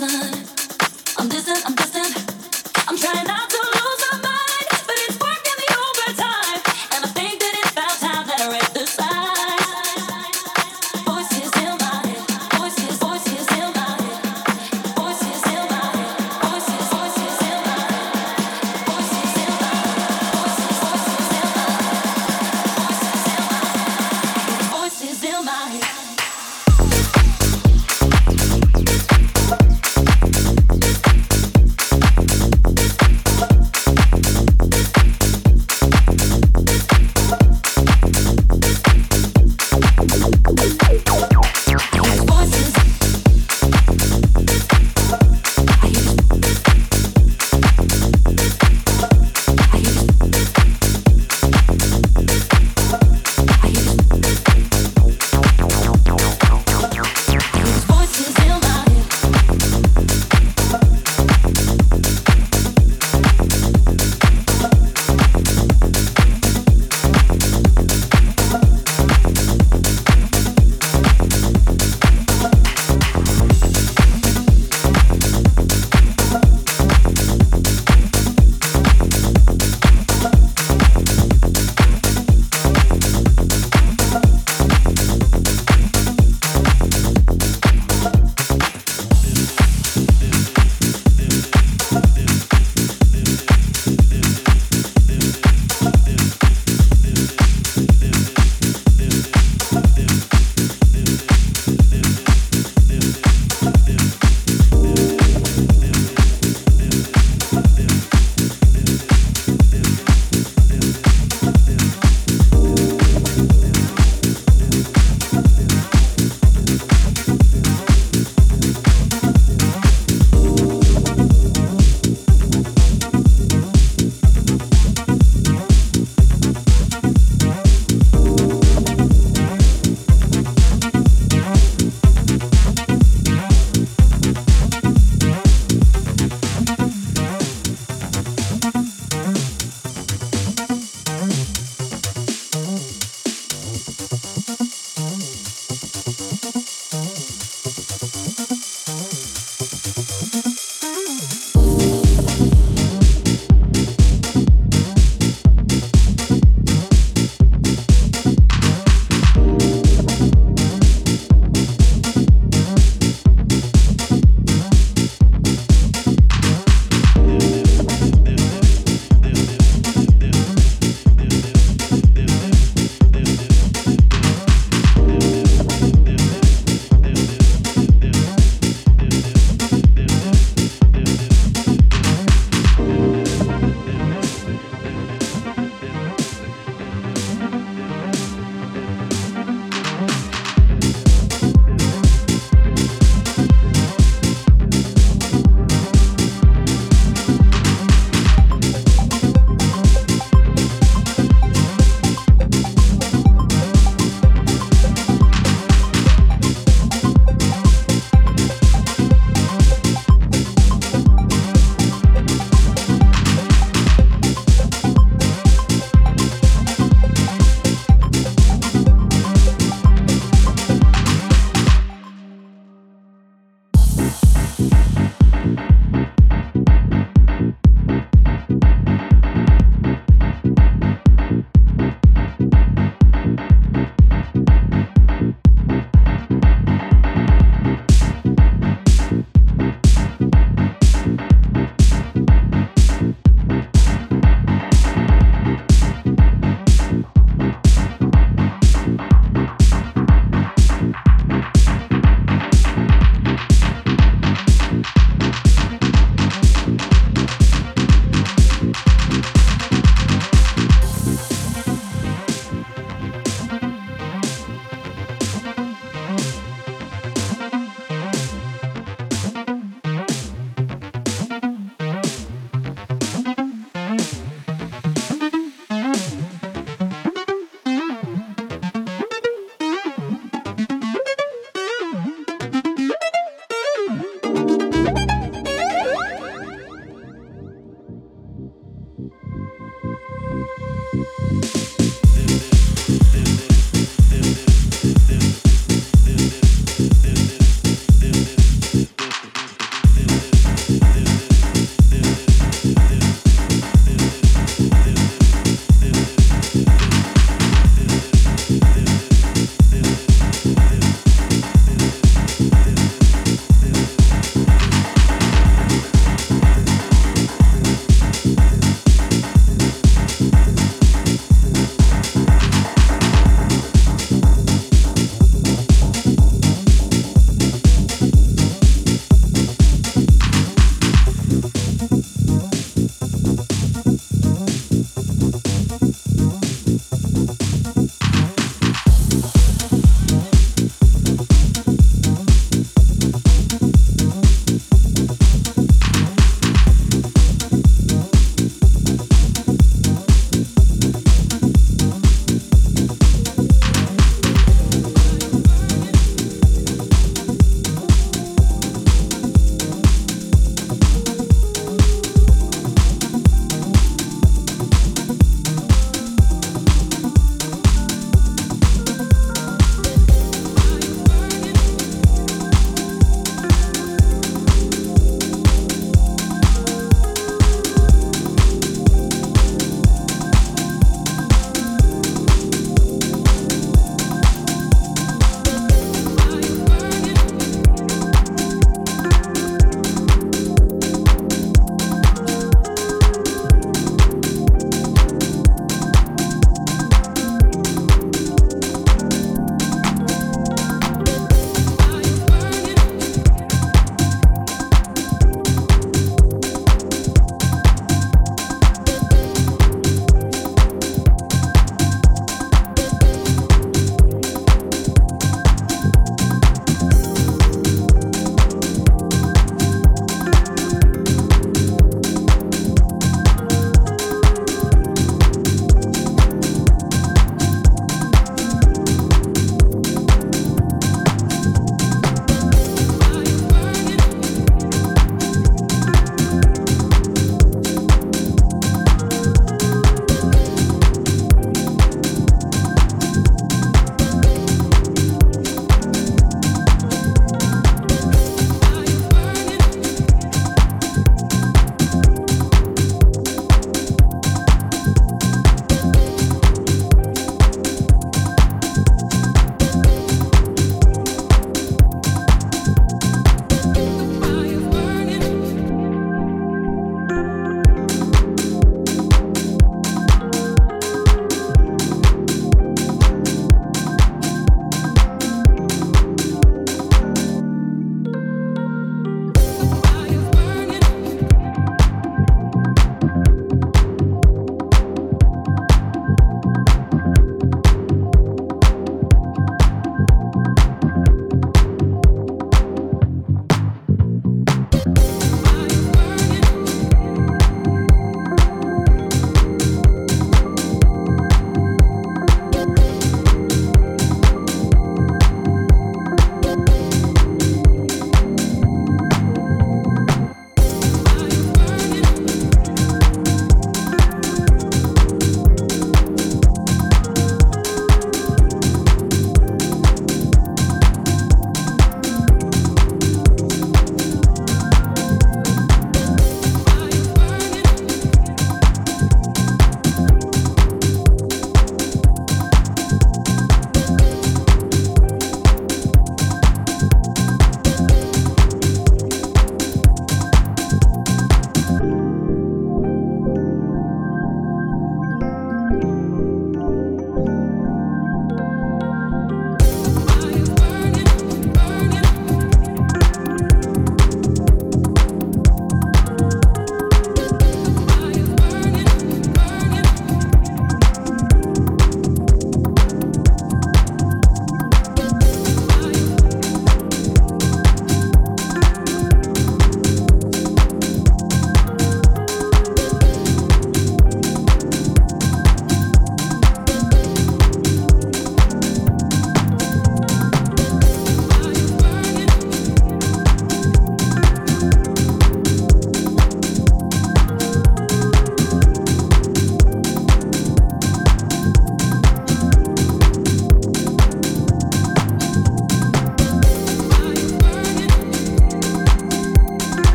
sun.